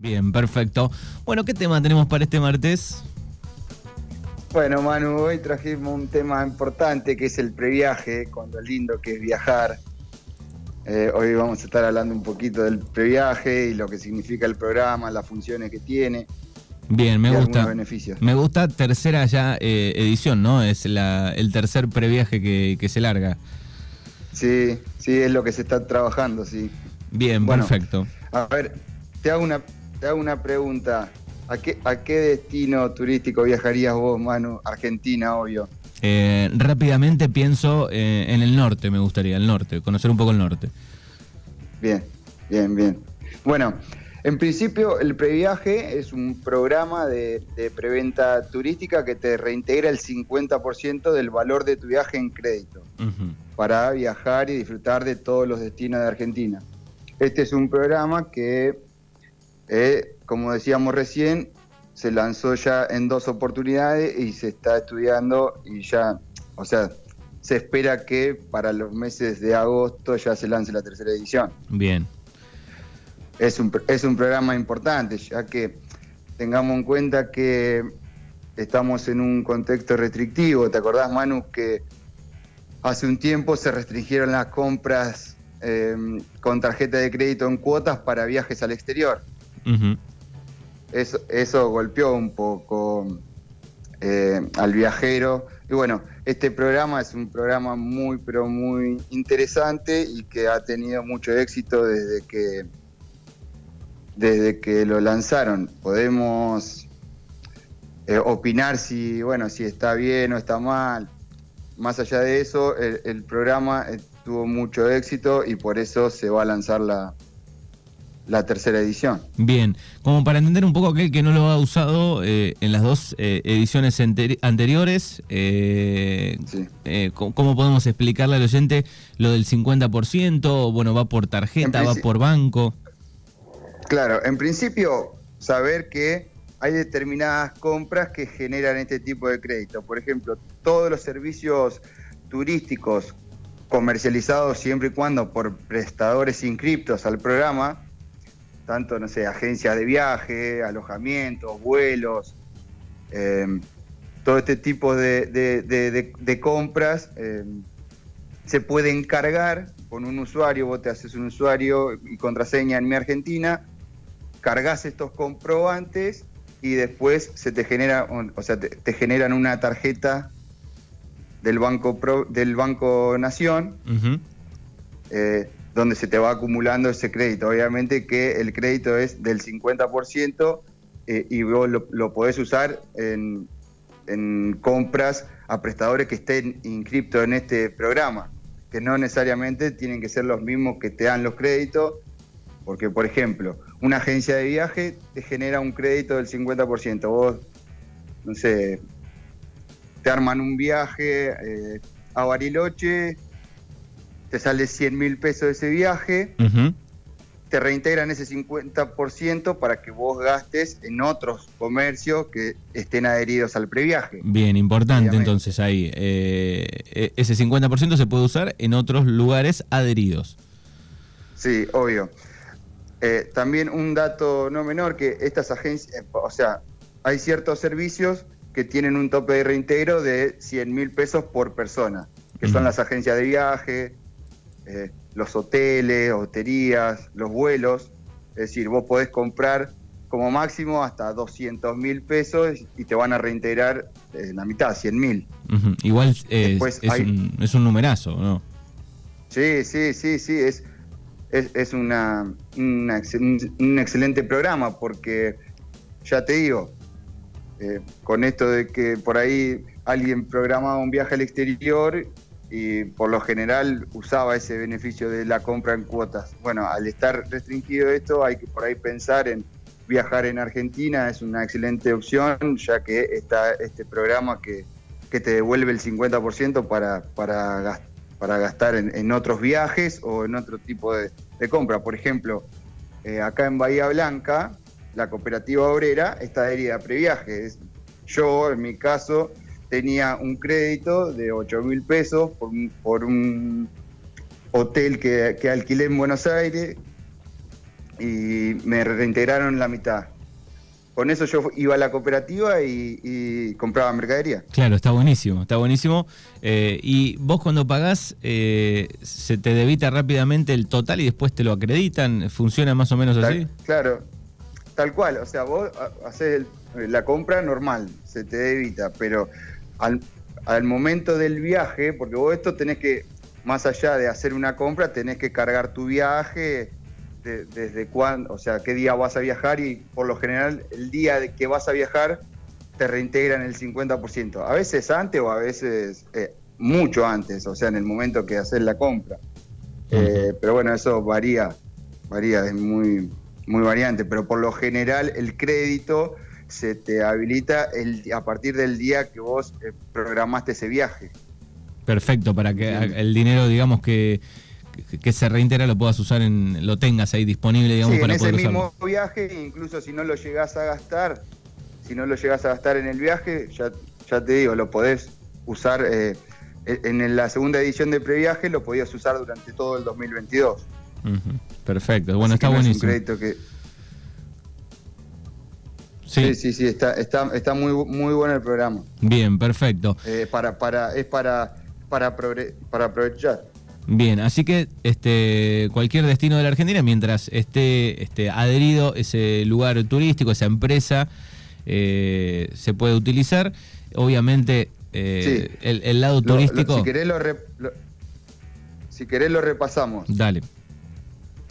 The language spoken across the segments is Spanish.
Bien, perfecto. Bueno, ¿qué tema tenemos para este martes? Bueno, Manu, hoy trajimos un tema importante que es el previaje, cuando lindo que es viajar. Eh, hoy vamos a estar hablando un poquito del previaje y lo que significa el programa, las funciones que tiene. Bien, me gusta. beneficios. Me gusta tercera ya eh, edición, ¿no? Es la, el tercer previaje que, que se larga. Sí, sí, es lo que se está trabajando, sí. Bien, Bueno. perfecto. A ver, te hago una, te hago una pregunta. ¿A qué, ¿A qué destino turístico viajarías vos, Manu? Argentina, obvio. Eh, rápidamente pienso eh, en el norte, me gustaría, el norte, conocer un poco el norte. Bien, bien, bien. Bueno, en principio el previaje es un programa de, de preventa turística que te reintegra el 50% del valor de tu viaje en crédito para viajar y disfrutar de todos los destinos de Argentina. Este es un programa que, eh, como decíamos recién, se lanzó ya en dos oportunidades y se está estudiando y ya, o sea, se espera que para los meses de agosto ya se lance la tercera edición Bien. es un, es un programa importante, ya que tengamos en cuenta que estamos en un contexto restrictivo. ¿Te acordás, Manu, que hace un tiempo se restringieron las compras eh, con tarjeta de crédito en cuotas para viajes al exterior? Eso golpeó un poco eh, al viajero. Y bueno, este programa es un programa muy, pero muy interesante y que ha tenido mucho éxito desde que, desde que lo lanzaron. Podemos eh, opinar si, bueno, si está bien o está mal. Más allá de eso, el, el programa eh, tuvo mucho éxito y por eso se va a lanzar la, la tercera edición. Bien, como para entender un poco aquel que no lo ha usado eh, en las dos eh, ediciones anteri- anteriores, eh, Sí. eh, ¿cómo, podemos explicarle al oyente lo del 50%? Bueno, va por tarjeta, va por banco. Claro, en principio, saber que hay determinadas compras que generan este tipo de crédito. Por ejemplo, todos los servicios turísticos comercializados siempre y cuando por prestadores inscriptos al programa, tanto, no sé, agencias de viaje, alojamientos, vuelos, eh, todo este tipo de, de- de- de- de compras eh, se pueden cargar con un usuario, vos te haces un usuario y contraseña en mi Argentina, cargas estos comprobantes y después se te genera, o sea, te, te generan una tarjeta del Banco Pro- del Banco Nación, Ujú. eh, donde se te va acumulando ese crédito. Obviamente que el crédito es del 50% eh, y vos lo, podés usar en, en compras a prestadores que estén inscriptos en este programa, que no necesariamente tienen que ser los mismos que te dan los créditos, porque por ejemplo, una agencia de viaje te genera un crédito del 50%. Vos, no sé, te arman un viaje eh, a Bariloche, te sale 100 mil pesos ese viaje, te reintegran ese 50% para que vos gastes en otros comercios que estén adheridos al previaje. Bien, importante Obviamente. entonces ahí. eh, e- ese 50% se puede usar en otros lugares adheridos. Sí, obvio. Eh, también un dato no menor que estas agencias, eh, o sea, hay ciertos servicios que tienen un tope de reintegro de 100 mil pesos por persona, que son las agencias de viaje, eh, los hoteles, hoterías, los vuelos. Es decir, vos podés comprar como máximo hasta 200 mil pesos y te van a reintegrar eh, la mitad, 100 mil. Igual eh, es, hay- un, es un numerazo, ¿no? Sí, sí, sí, sí, es, es, es una, una ex- un, un excelente programa porque, ya te digo, eh, con esto de que por ahí alguien programaba un viaje al exterior y por lo general usaba ese beneficio de la compra en cuotas. Bueno, al estar restringido esto hay que por ahí pensar en viajar en Argentina, es una excelente opción ya que está este programa que, que te devuelve el 50% para, para para gastar en, otros viajes o en otro tipo de, compra. Por ejemplo, eh, acá en Bahía Blanca, la cooperativa obrera está adherida a previaje. Es- Yo, en mi caso, tenía un crédito de 8 mil pesos por un, por un hotel que, que alquilé en Buenos Aires. y me reintegraron la mitad. Con eso yo iba a la cooperativa y, compraba mercadería. Claro, está buenísimo, está buenísimo. Eh, y vos cuando pagás, eh, se te debita rápidamente el total y después te lo acreditan. ¿Funciona más o menos así? Claro, tal cual. O sea, vos haces la compra normal, se te debita, pero al, al momento del viaje, porque vos esto tenés que, más allá de hacer una compra, tenés que cargar tu viaje, desde cuándo, o sea, qué día vas a viajar y por lo general el día que vas a viajar te reintegran el 50%. A veces antes o a veces eh, mucho antes, o sea, en el momento que haces la compra. Eh, pero bueno, eso varía, varía, es muy, muy variante, pero por lo general el crédito se te habilita el, a partir del día que vos eh, programaste ese viaje. Perfecto, para que el dinero, digamos que que se reintegra lo puedas usar en, lo tengas ahí disponible, digamos, para en ese mismo viaje, incluso si no lo llegás a gastar, si no lo llegás a gastar en el viaje, ya, ya te digo, lo podés usar eh, en la segunda edición de previaje, lo podías usar durante todo el 2022. Perfecto, bueno, está buenísimo. Sí. sí, sí, está, está, está muy, muy bueno el programa. Bien, perfecto. Eh, para, para, es para, para, para aprovechar. Bien, así que este, cualquier destino de la Argentina, mientras esté este, adherido ese lugar turístico, esa empresa, eh, se puede utilizar. Obviamente, eh, el, lado turístico. si, querés lo si querés lo repasamos. Dale.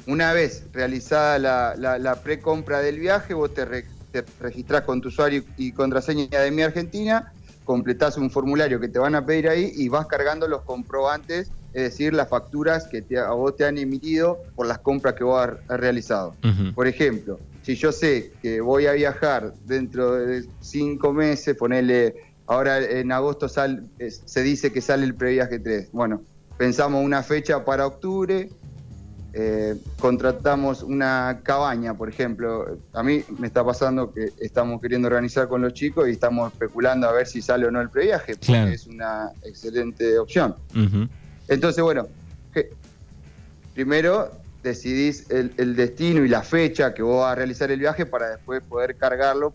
Una vez realizada la, la, la precompra del viaje, vos te, te registrás con tu usuario y contraseña de Mi Argentina, completás un formulario que te van a pedir ahí y vas cargando los comprobantes es decir, las facturas que a vos te han emitido por las compras que vos has, realizado. Por ejemplo, si yo sé que voy a viajar dentro de cinco meses, ponele, ahora en agosto sal, se dice que sale el previaje 3. Bueno, pensamos una fecha para octubre, eh, contratamos una cabaña, por ejemplo. A mí me está pasando que estamos queriendo organizar con los chicos y estamos especulando a ver si sale o no el previaje, porque es una excelente opción. Entonces, bueno, primero decidís el, destino y la fecha que vos vas a realizar el viaje para después poder cargarlo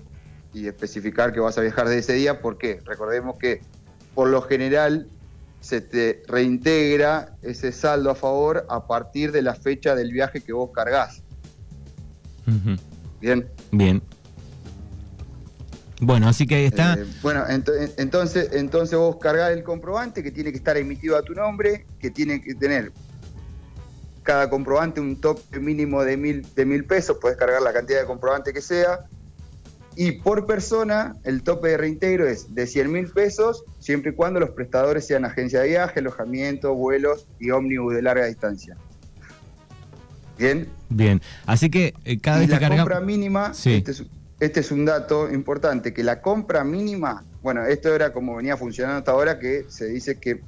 y especificar que vas a viajar de ese día. ¿Por qué? Recordemos que por lo general se te reintegra ese saldo a favor a partir de la fecha del viaje que vos cargás. Bien. Bien. Bueno, así que ahí está. Eh, bueno, entonces, entonces vos cargás el comprobante que tiene que estar emitido a tu nombre, que tiene que tener cada comprobante un tope mínimo de mil, de mil pesos, puedes cargar la cantidad de comprobante que sea. Y por persona, el tope de reintegro es de 100 mil pesos, siempre y cuando los prestadores sean agencia de viaje, alojamiento, vuelos y ómnibus de larga distancia. ¿Bien? Bien. Así que eh, cada vez la compra mínima, este este es un dato importante, que la compra mínima, bueno, esto era como venía funcionando hasta ahora, que se dice que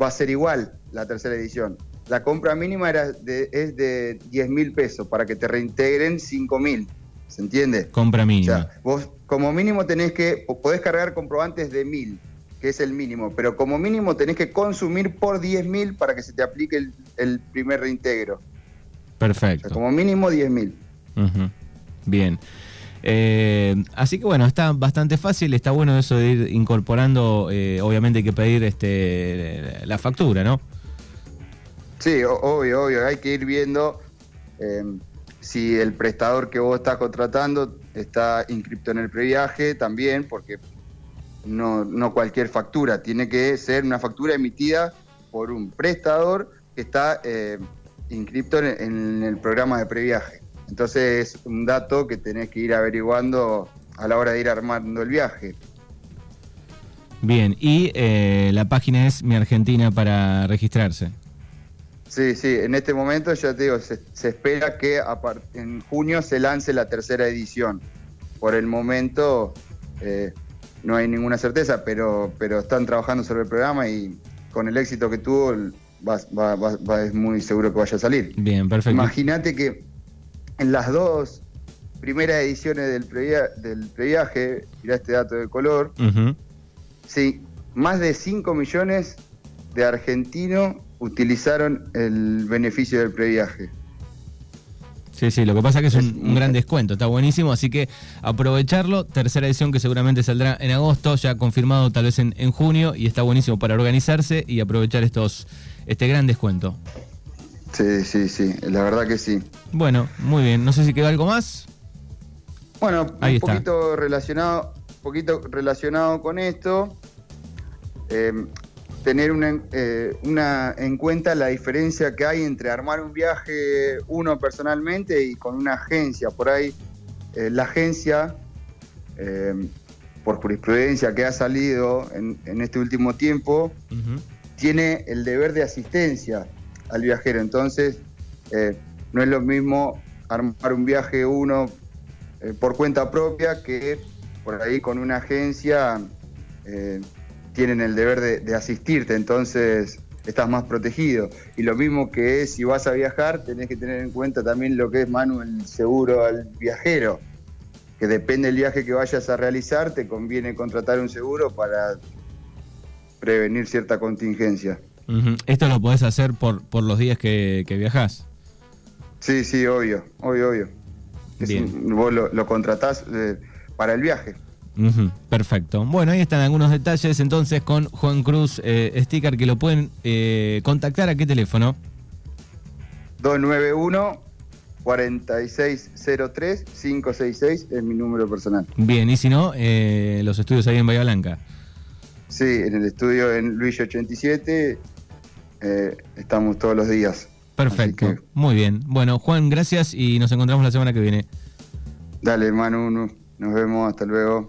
va a ser igual la tercera edición. La compra mínima era de, es de 10 mil pesos para que te reintegren 5 mil. ¿Se entiende? Compra mínima. O sea, vos como mínimo tenés que, podés cargar comprobantes de mil, que es el mínimo, pero como mínimo tenés que consumir por 10 mil para que se te aplique el, primer reintegro. Perfecto. como mínimo 10 mil. Bien. Eh, así que bueno, está bastante fácil, está bueno eso de ir incorporando, eh, obviamente hay que pedir este, la factura, ¿no? Sí, obvio, obvio, hay que ir viendo eh, si el prestador que vos estás contratando está inscripto en el previaje también, porque no, no cualquier factura, tiene que ser una factura emitida por un prestador que está inscripto en el programa de previaje. Entonces es un dato que tenés que ir averiguando a la hora de ir armando el viaje. Bien, y eh, la página es Mi Argentina para registrarse. Sí, sí, en este momento ya te digo, se, espera que en junio se lance la tercera edición. Por el momento eh, no hay ninguna certeza, pero, pero están trabajando sobre el programa y con el éxito que tuvo es muy seguro que vaya a salir. Bien, perfecto. Imagínate que en las dos primeras ediciones del, del previaje, mirá este dato de color, sí, más de 5 millones de argentinos utilizaron el beneficio del previaje. Sí, sí, lo que pasa es que es, un, un un- gran descuento, está buenísimo, así que aprovecharlo. Tercera edición que seguramente saldrá en agosto, ya confirmado tal vez en, en junio, y está buenísimo para organizarse y aprovechar estos este gran descuento. Sí, sí, sí, la verdad que sí. Bueno, muy bien. No sé si quedó algo más. Bueno, Ahí un está. poquito relacionado, poquito relacionado con esto, eh, tener una, eh, una en cuenta la diferencia que hay entre armar un viaje uno personalmente y con una agencia. Por ahí, eh, la agencia, eh, por jurisprudencia que ha salido en, en este último tiempo, tiene el deber de asistencia al viajero. Entonces, no es lo mismo armar un viaje uno por cuenta propia que por ahí con una agencia tienen el deber de, de asistirte. Entonces, estás más protegido. Y lo mismo que es si vas a viajar, tenés que tener en cuenta también lo que es, Manu, el seguro al viajero. Que depende del viaje que vayas a realizar, te conviene contratar un seguro para prevenir cierta contingencia. Esto lo podés hacer por, por los días que, que viajás. Sí, sí, obvio, obvio, obvio. Bien. un- vos lo, lo contratás eh, para el viaje. Perfecto. Bueno, ahí están algunos detalles entonces con Juan Cruz eh, Sticker que lo pueden eh, contactar a qué teléfono. 291 4603 566 es mi número personal. Bien, y si no, eh, los estudios ahí en Bahía Blanca. Sí, en el estudio en Luis 87 eh, estamos todos los días. Perfecto. Que- Muy bien. Bueno, Juan, gracias y nos encontramos la semana que viene. Dale, Manu, nos vemos, hasta luego.